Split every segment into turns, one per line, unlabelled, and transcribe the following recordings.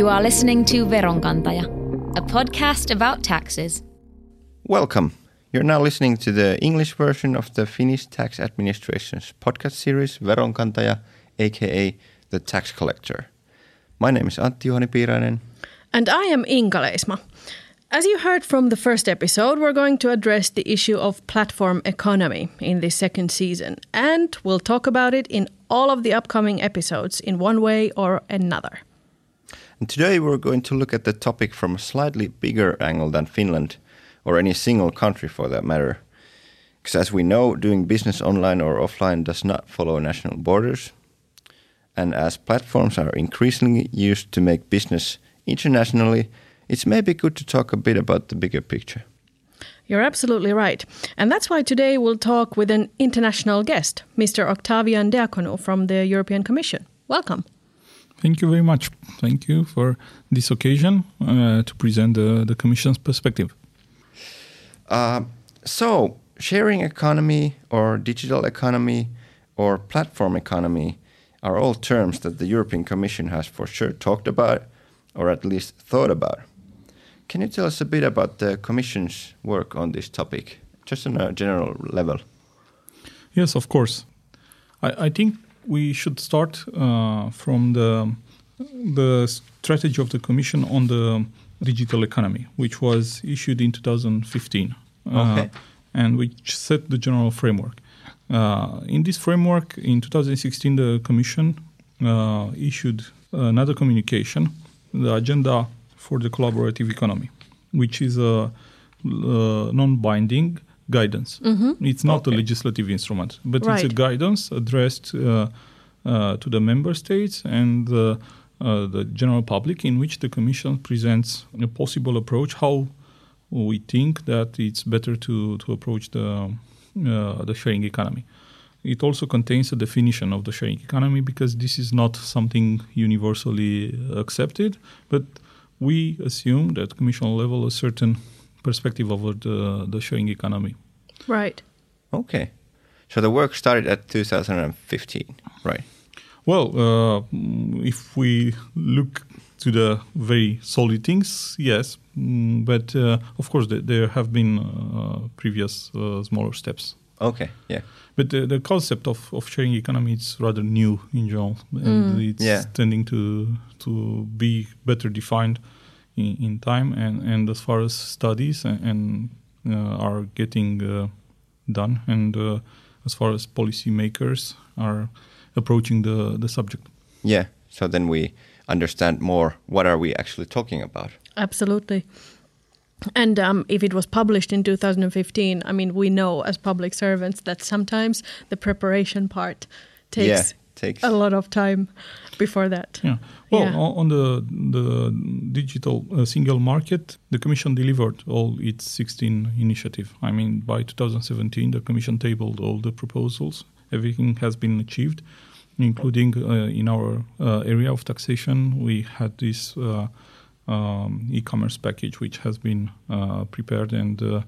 You are listening to Veronkantaja, a podcast about taxes.
Welcome. You're now listening to the English version of the Finnish Tax Administration's podcast series Veronkantaja, aka The Tax Collector. My name is Antti Juhani Piirainen.
And I am Inka Leisma. As you heard from the first episode, we're going to address the issue of platform economy in this second season, and we'll talk about it in all of the upcoming episodes in one way or another.
And today we're going to look at the topic from a slightly bigger angle than Finland, or any single country for that matter. Because as we know, doing business online or offline does not follow national borders. And as platforms are increasingly used to make business internationally, it's maybe good to talk a bit about the bigger picture.
You're absolutely right. And that's why today we'll talk with an international guest, Mr. Octavian Diaconu from the European Commission. Welcome.
Thank you very much. Thank you for this occasion uh, to present the, the Commission's perspective.
Uh, so, sharing economy or digital economy or platform economy are all terms that the European Commission has for sure talked about or at least thought about. Can you tell us a bit about the Commission's work on this topic, just on a general level?
Yes, of course. I, I think we should start uh, from the the strategy of the Commission on the digital economy, which was issued in 2015,
Okay.
uh, and which set the general framework. Uh, in this framework, in 2016, the Commission uh, issued another communication, the agenda for the collaborative economy, which is a, uh non-binding guidance. It's not a legislative instrument, but it's a guidance addressed uh, uh, to the member states and uh, uh, the general public, in which the Commission presents a possible approach how we think that it's better to to approach the uh, the sharing economy. It also contains a definition of the sharing economy because this is not something universally accepted, but we assume that Commission level a certain perspective over the, the sharing economy.
Right.
Okay. So the work started at 2015, right?
Well, uh, mm, if we look to the very solid things, yes, mm, but uh, of course th- there have been uh, previous uh, smaller steps.
Okay, yeah.
But the, the concept of, of sharing economy is rather new in general, and it's
Yeah.
tending to to be better defined in, in time. And, and as far as studies and, and uh, are getting uh, done, and uh, as far as policymakers are approaching the, the subject.
Yeah. So then we understand more what are we actually talking about.
Absolutely. And um, if it was published in 2015, I mean, we know as public servants that sometimes the preparation part takes
yeah, takes
a lot of time before that.
Yeah. Well,
Yeah.
on the the digital uh, single market, the Commission delivered all its 16 initiative. I mean, by 2017, the Commission tabled all the proposals. Everything has been achieved, including uh, in our uh, area of taxation. We had this uh, um, e-commerce package, which has been uh, prepared and uh,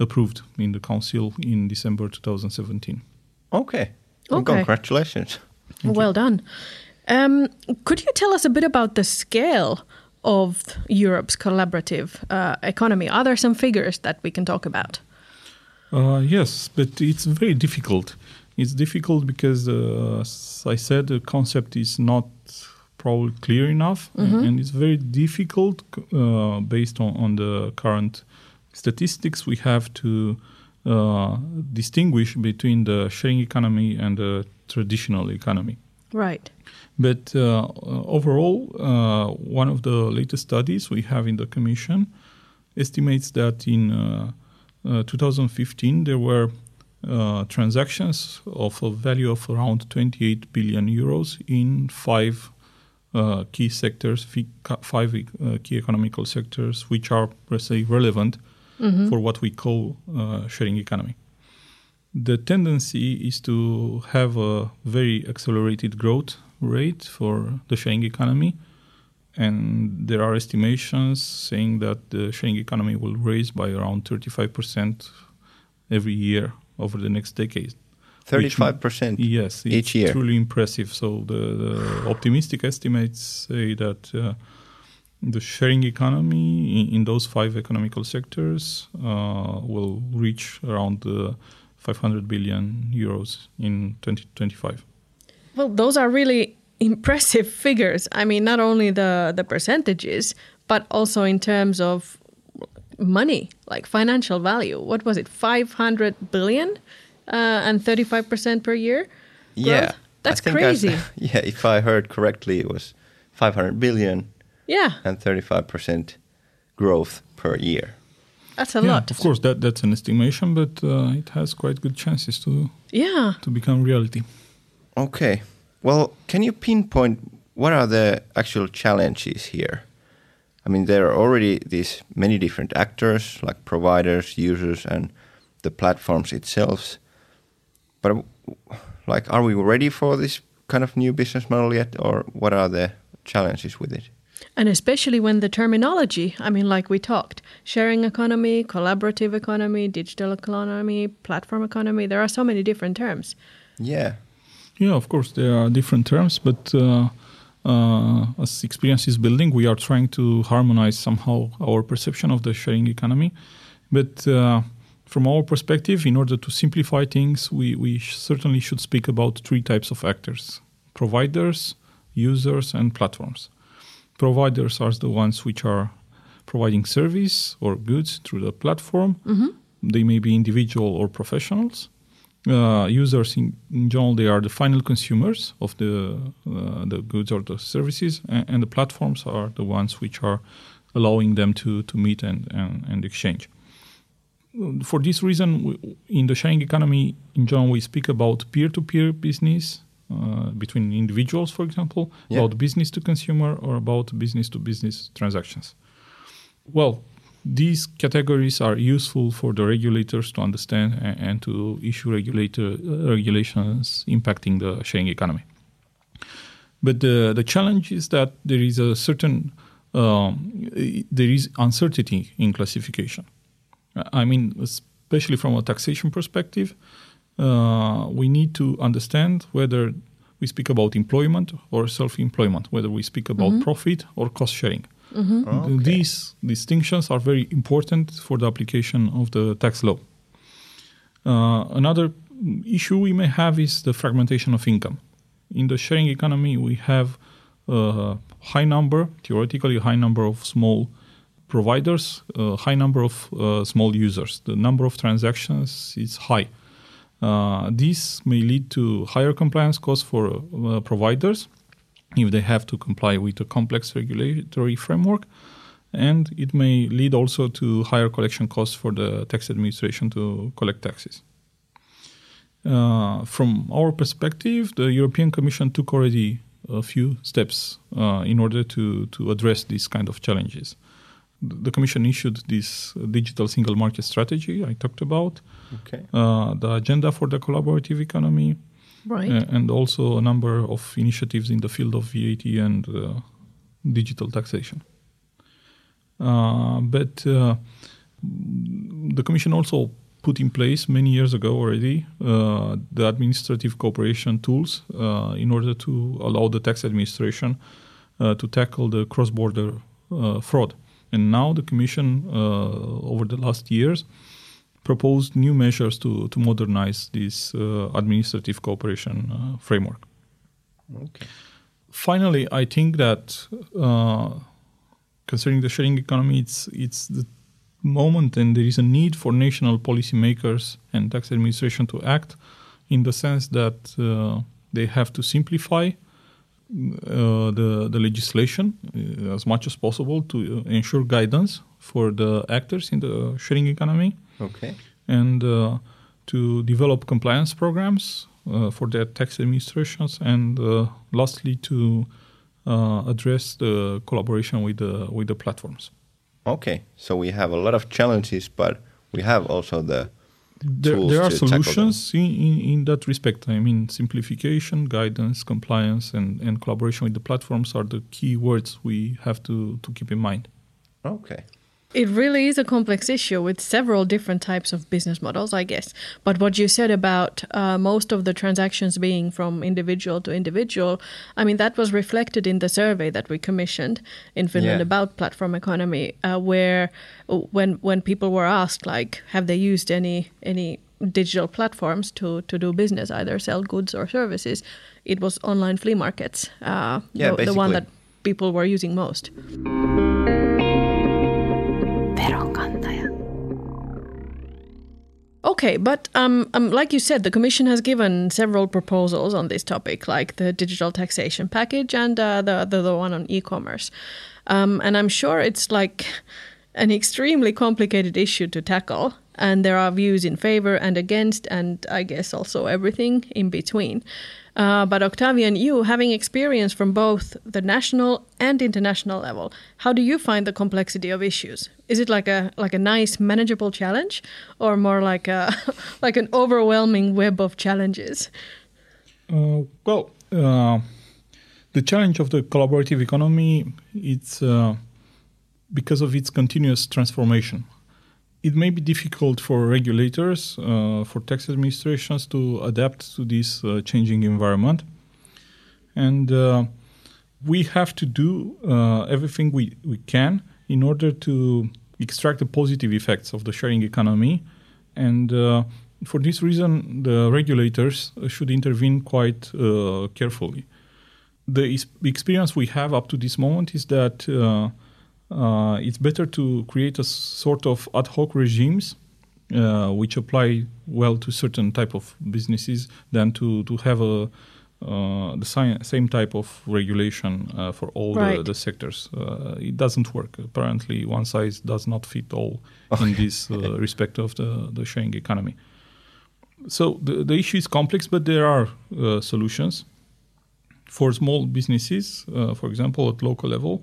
approved in the Council in December 2017.
Okay. Well,
Okay.
Congratulations.
Well done. Um, could you tell us a bit about the scale of Europe's collaborative uh, economy? Are there some figures that we can talk about?
Uh, yes, but it's very difficult. It's difficult because, uh, as I said, the concept is not probably clear enough, and it's very difficult uh, based on, on the current statistics. We have to distinguish between the sharing economy and the traditional economy.
Right.
But uh, overall, uh, one of the latest studies we have in the Commission estimates that in uh, uh, 2015 there were uh, transactions of a value of around 28 billion euros in five uh, key sectors, five uh, key economical sectors, which are, let's say, relevant for what we call uh, sharing economy. The tendency is to have a very accelerated growth rate for the sharing economy, and there are estimations saying that the sharing economy will raise by around 35% every year over the next decade.
35%.
Yes, it's
each year.
truly impressive. So the, the optimistic estimates say that uh, the sharing economy in, in those five economical sectors uh, will reach around uh, 500 billion euros in 2025.
Well, those are really impressive figures. I mean, not only the the percentages, but also in terms of money, like financial value. What was it? 500 billion uh, and 35% per year?
Yeah.
growth? That's
I think I s-
crazy.
yeah, if I heard correctly, it was 500 billion
yeah,
and 35% growth per year.
that's a
yeah,
lot.
of course, that that's an estimation, but uh, it has quite good chances to
Yeah.
to become reality.
Okay. Well, can you pinpoint what are the actual challenges here? I mean, there are already these many different actors, like providers, users, and the platforms itself. But, like, are we ready for this kind of new business model yet, or what are the challenges with it?
And especially when the terminology, I mean, like we talked, sharing economy, collaborative economy, digital economy, platform economy, there are so many different terms.
Yeah.
Yeah, of course, there are different terms, but uh, uh, as experience is building, we are trying to harmonize somehow our perception of the sharing economy. But uh, from our perspective, in order to simplify things, we, we sh- certainly should speak about three types of actors providers, users, and platforms. Providers are the ones which are providing service or goods through the platform. They may be individual or professionals. Uh, users in, in general they are the final consumers of the uh, the goods or the services and, and the platforms are the ones which are allowing them to to meet and and, and exchange. For this reason we, in the sharing economy in general we speak about peer-to-peer business uh, between individuals for example
Yeah.
about business to consumer or about business to business transactions well, these categories are useful for the regulators to understand and, and to issue regulator, uh, regulations impacting the sharing economy. But the, the challenge is that there is a certain um, there is uncertainty in classification. I mean, especially from a taxation perspective, uh, we need to understand whether we speak about employment or self-employment, whether we speak about profit or cost sharing.
Okay.
These distinctions are very important for the application of the tax law. Uh, another issue we may have is the fragmentation of income. In the sharing economy, we have a high number, theoretically, a high number of small providers, a high number of uh, small users. The number of transactions is high. Uh, this may lead to higher compliance costs for uh, providers if they have to comply with a complex regulatory framework. And it may lead also to higher collection costs for the tax administration to collect taxes. Uh, from our perspective, the European Commission took already a few steps uh, in order to, to address these kind of challenges. The Commission issued this digital single market strategy I talked about,
Okay.
uh, the agenda for the collaborative economy,
Right.
uh, and also a number of initiatives in the field of VAT and uh, digital taxation. Uh, but uh, the Commission also put in place many years ago already uh, the administrative cooperation tools uh, in order to allow the tax administration uh, to tackle the cross-border uh, fraud. And now the Commission, uh, over the last years, proposed new measures to, to modernize this uh, administrative cooperation uh, framework.
Okay.
Finally, I think that uh, concerning the sharing economy, it's it's the moment and there is a need for national policymakers and tax administration to act in the sense that uh, they have to simplify the the legislation uh, as much as possible to uh, ensure guidance for the actors in the sharing economy
Okay.
and uh, to develop compliance programs uh, for their tax administrations, and uh, lastly to uh, address the collaboration with the with the platforms.
Okay. So we have a lot of challenges, but we have also the
There, there are
to tackle them.
solutions in, in, in that respect. I mean, simplification, guidance, compliance, and, and collaboration with the platforms are the key words we have to, to keep in mind.
Okay.
It really is a complex issue with several different types of business models, I guess. But what you said about uh, most of the transactions being from individual to individual, I mean, that was reflected in the survey that we commissioned in Finland
Yeah.
about platform economy, uh, where when when people were asked, like, have they used any any digital platforms to, to do business, either sell goods or services, it was online flea markets, uh,
Yeah,
the, the one that people were using most. Okay, but um, um, like you said, the Commission has given several proposals on this topic, like the digital taxation package and uh, the, the the one on e-commerce. Um, and I'm sure it's like an extremely complicated issue to tackle, and there are views in favor and against, and I guess also everything in between. Uh, but Octavian, you having experience from both the national and international level, how do you find the complexity of issues? Is it like a like a nice manageable challenge, or more like a like an overwhelming web of challenges?
Uh, well, uh, the challenge of the collaborative economy it's uh, because of its continuous transformation. It may be difficult for regulators, uh, for tax administrations to adapt to this uh, changing environment, and uh, we have to do uh, everything we, we can in order to extract the positive effects of the sharing economy. And uh, for this reason, the regulators should intervene quite uh, carefully. The experience we have up to this moment is that uh, it's better to create a sort of ad hoc regimes uh, which apply well to certain type of businesses than to, to have a uh, the si- same type of regulation uh, for all the, the sectors. Uh, it doesn't work. Apparently, one size does not fit all in this uh, respect of the, the sharing economy. So the, the issue is complex, but there are uh, solutions. For small businesses, uh, for example, at local level,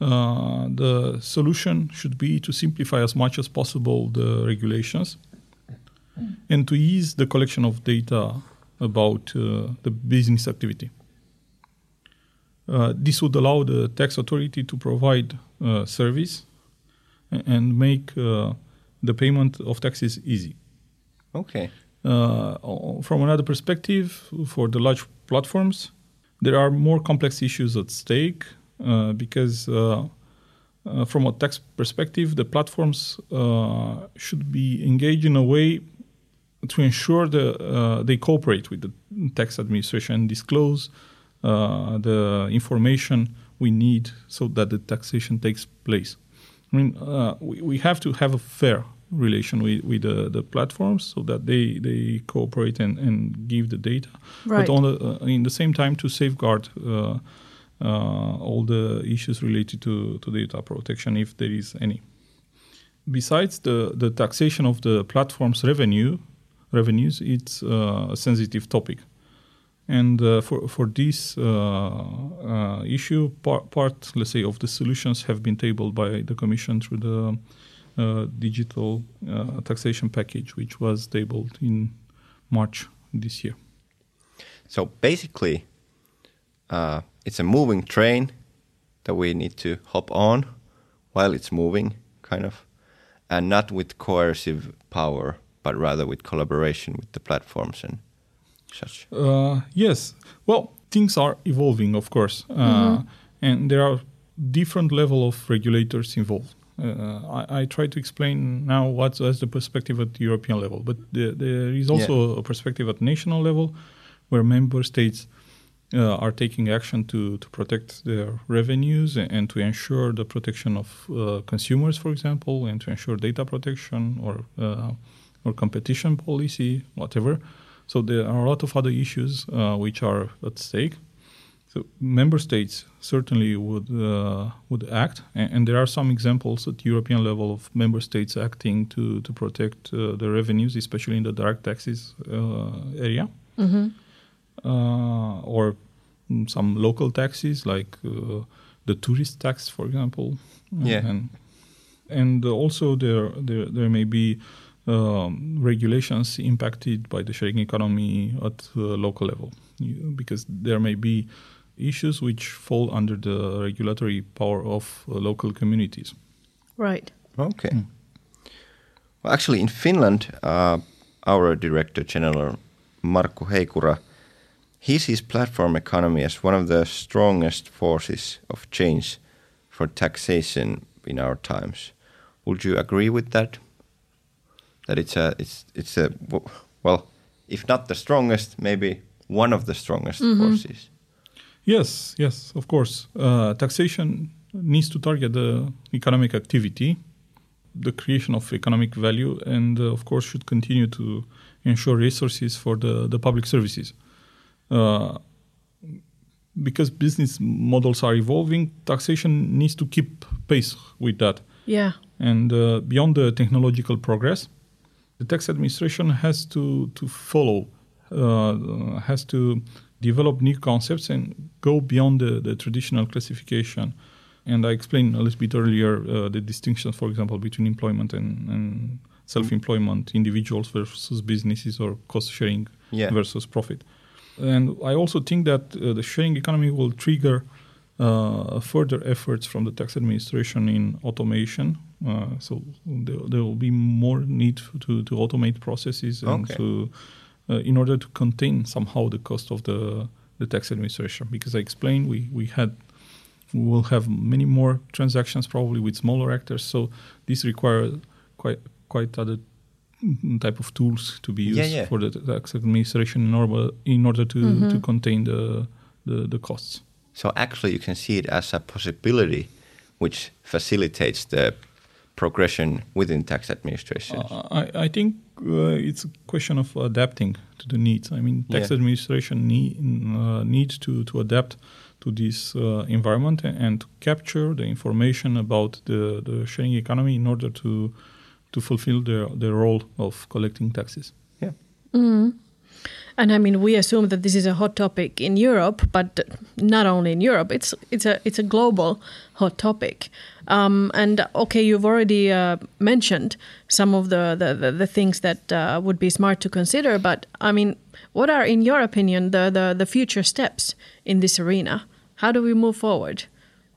uh, the solution should be to simplify as much as possible the regulations and to ease the collection of data about uh, the business activity. Uh, this would allow the tax authority to provide uh, service and make uh, the payment of taxes easy.
Okay.
Uh, from another perspective, for the large platforms, there are more complex issues at stake because, uh, uh, from a tax perspective, the platforms uh, should be engaged in a way to ensure that uh, they cooperate with the tax administration and disclose uh, the information we need so that the taxation takes place. I mean, uh, we, we have to have a fair relation with, with the, the platforms so that they, they cooperate and, and give the data.
Right.
But on the, uh, in the same time, to safeguard uh, uh, all the issues related to, to data protection, if there is any. Besides the, the taxation of the platform's revenue, revenues, it's uh, a sensitive topic. And uh, for for this uh, uh, issue, part, part let's say of the solutions have been tabled by the Commission through the uh, digital uh, taxation package, which was tabled in March this year.
So basically, uh, it's a moving train that we need to hop on while it's moving, kind of, and not with coercive power, but rather with collaboration with the platforms and such.
Uh, yes. Well, things are evolving, of course, uh, and there are different level of regulators involved. Uh, I, I try to explain now what's, what's the perspective at the European level, but the, there is also a perspective at national level, where member states uh, are taking action to, to protect their revenues and, to ensure the protection of uh, consumers, for example, and to ensure data protection or uh, or competition policy, whatever. So there are a lot of other issues uh, which are at stake. So member states certainly would uh, would act, and, and there are some examples at European level of member states acting to to protect uh, the revenues, especially in the direct taxes uh, area, uh, or mm, some local taxes like uh, the tourist tax, for example.
Yeah.
and and also there there there may be um, regulations impacted by the sharing economy at the local level You- because there may be issues which fall under the regulatory power of uh, local communities.
Right.
Okay. Well, actually, in Finland, uh, our Director General Markku Heikura, he sees platform economy as one of the strongest forces of change for taxation in our times. Would you agree with that? That it's a it's it's a w- well, if not the strongest, maybe one of the strongest forces.
Yes, yes, of course. Uh, taxation needs to target the economic activity, the creation of economic value, and uh, of course should continue to ensure resources for the, the public services. Uh, because business models are evolving, taxation needs to keep pace with that.
Yeah.
And uh, beyond the technological progress, the tax administration has to to follow, uh, has to develop new concepts and go beyond the, the traditional classification. And I explained a little bit earlier uh, the distinction, for example, between employment and, and self-employment, individuals versus businesses, or cost sharing
Yeah.
versus profit. And I also think that uh, the sharing economy will trigger uh, further efforts from the tax administration in automation. Uh, so there, there will be more need to, to automate processes and
Okay.
to uh, in order to contain somehow the cost of the the tax administration. Because I explained we we had we will have many more transactions probably with smaller actors. So this requires quite quite other type of tools to be used
Yeah, yeah.
for the tax administration in order in order to, to contain the, the the costs.
So actually, you can see it as a possibility, which facilitates the progression within tax administration.
Uh, I, I think uh, it's a question of adapting to the needs. I mean, tax
Yeah.
administration need, uh, needs to, to adapt to this uh, environment and, and to capture the information about the, the sharing economy in order to to fulfill their, their role of collecting taxes.
yeah.
And I mean, we assume that this is a hot topic in Europe, but not only in Europe. It's it's a it's a global hot topic. Um, and okay, you've already uh, mentioned some of the the, the, the things that uh, would be smart to consider. But I mean, what are, in your opinion, the, the the future steps in this arena? How do we move forward?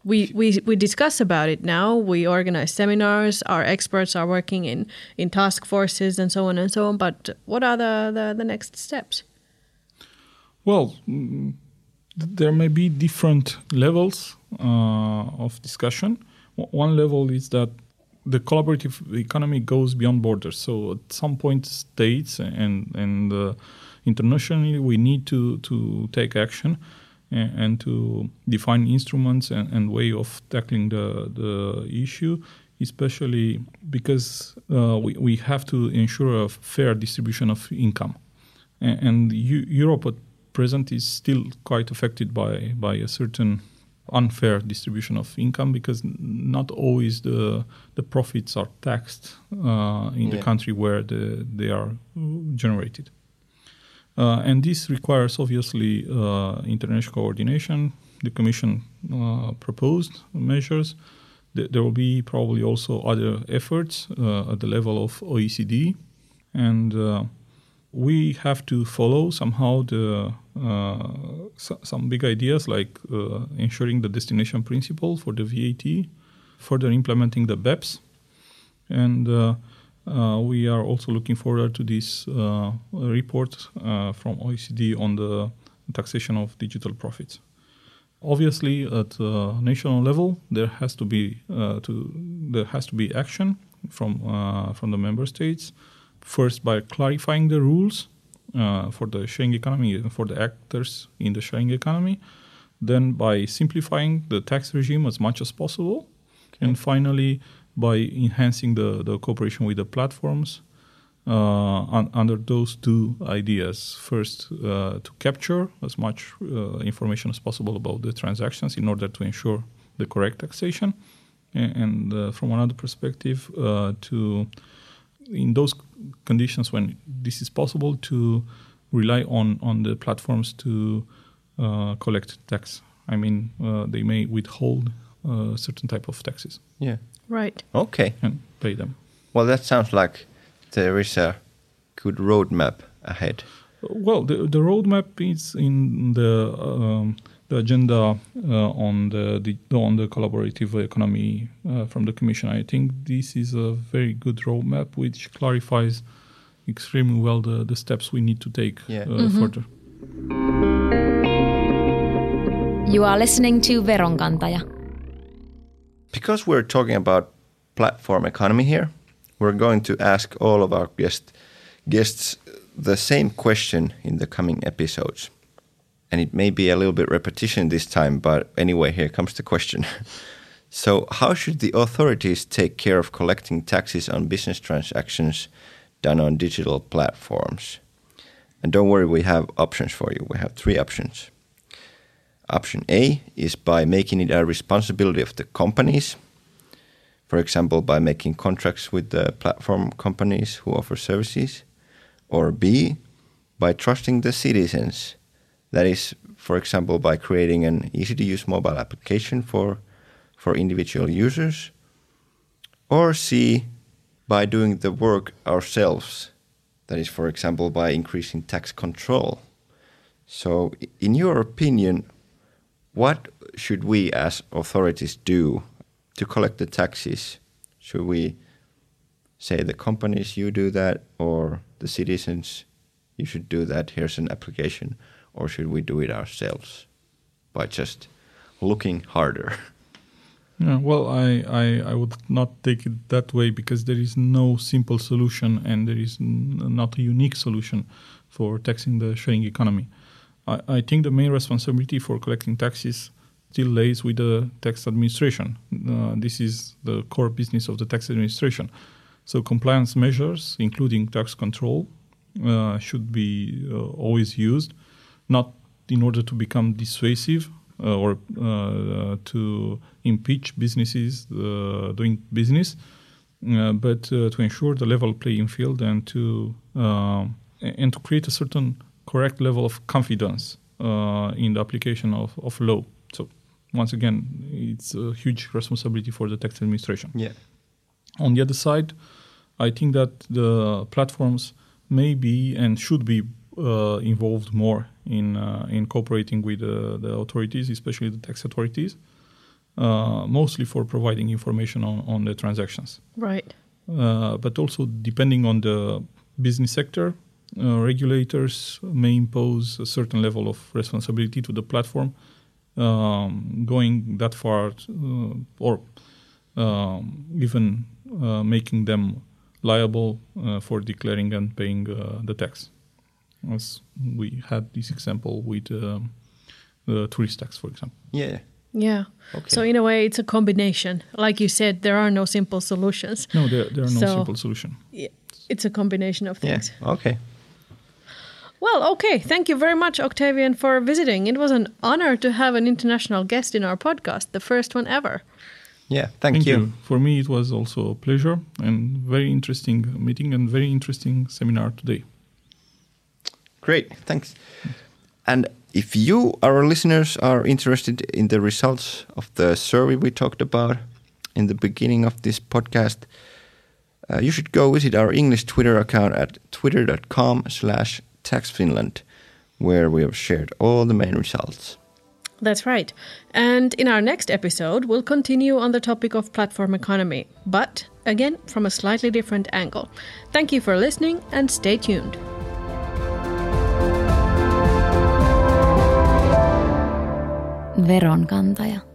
We, we we discuss about it now. We organize seminars. Our experts are working in, in task forces and so on and so on. But what are the, the, the next steps?
Well, there may be different levels uh, of discussion. One level is that the collaborative economy goes beyond borders. So at some point, states and and uh, internationally, we need to to take action and, and to define instruments and, and way of tackling the the issue. Especially because uh, we, we have to ensure a fair distribution of income and, and Eu- Europe at present is still quite affected by by a certain unfair distribution of income because not always the the profits are taxed uh, in the country where the, they are generated. Uh, and this requires obviously uh, international coordination. The Commission uh, proposed measures. Th- there will be probably also other efforts uh, at the level of OECD, and uh, we have to follow somehow the uh, so, some big ideas like ensuring the destination principle for the VAT, further implementing the BEPS, and we are also looking forward to this uh, report uh, from OECD on the taxation of digital profits. Obviously, at uh, national level, there has to be uh, to there has to be action from uh, from the member states. First, by clarifying the rules uh, for the sharing economy and for the actors in the sharing economy. Then, by simplifying the tax regime as much as possible, and finally, by enhancing the, the cooperation with the platforms uh, un- under those two ideas. First, uh, to capture as much uh, information as possible about the transactions in order to ensure the correct taxation, and from another perspective, to in those conditions when this is possible, to rely on on the platforms to uh, collect tax. I mean, uh, they may withhold uh, certain type of taxes
Yeah.
Right.
Okay.
and pay them.
Well, that sounds like there is a good roadmap ahead.
Well, the, the roadmap is in the um, the agenda uh, on the, the on the collaborative economy uh, from the Commission. I think this is a very good roadmap which clarifies extremely well the, the steps we need to take
Yeah.
uh, further.
You are listening to Veronkantaja.
Because we're talking about platform economy here, we're going to ask all of our guest, guests the same question in the coming episodes. And it may be a little bit repetition this time, but anyway, here comes the question. so, how should the authorities take care of collecting taxes on business transactions done on digital platforms? And don't worry, we have options for you. We have three options. Option A is by making it a responsibility of the companies. For example, by making contracts with the platform companies who offer services. Or B, by trusting the citizens. That is, for example, by creating an easy to use mobile application for, for individual users. Or C, by doing the work ourselves. That is, for example, by increasing tax control. So, in your opinion, what should we as authorities do to collect the taxes? Should we say the companies you do that or the citizens you should do that? Here's an application. Or should we do it ourselves by just looking harder?
Yeah, well, I, I, I would not take it that way because there is no simple solution and there is n- not a unique solution for taxing the sharing economy. I, I think the main responsibility for collecting taxes still lays with the tax administration. Uh, this is the core business of the tax administration. So compliance measures, including tax control, uh, should be uh, always used, not in order to become dissuasive uh, or uh, to impeach businesses uh, doing business, but to ensure the level playing field and to and to create a certain correct level of confidence uh, in the application of, of law. So once again, it's a huge responsibility for the tax administration.
Yeah.
On the other side, I think that the platforms may be and should be uh, involved more in uh, in cooperating with uh, the authorities, especially the tax authorities, uh, mostly for providing information on, on the transactions.
Right.
Uh, but also depending on the business sector, regulators may impose a certain level of responsibility to the platform, um, going that far, uh, or um, even uh, making them liable uh, for declaring and paying uh, the tax. As we had this example with um, the tourist tax, for example.
Yeah.
Yeah.
Okay.
So in a way, it's a combination. Like you said, there are no simple solutions.
No, there, there are no
So-
simple solution.
Yeah, It's a combination of
Yeah.
things.
Okay.
Well, okay. Thank you very much, Octavian, for visiting. It was an honor to have an international guest in our podcast, the first one ever.
Yeah. Thank, you.
For me, it was also a pleasure and very interesting meeting and very interesting seminar today.
Great, thanks. And if you, our listeners, are interested in the results of the survey we talked about in the beginning of this podcast, uh, you should go visit our English Twitter account at twitter.com slash taxfinland, where we have shared all the main results.
That's right. And in our next episode, we'll continue on the topic of platform economy, but again, from a slightly different angle. Thank you for listening and stay tuned.
Veronkantaja.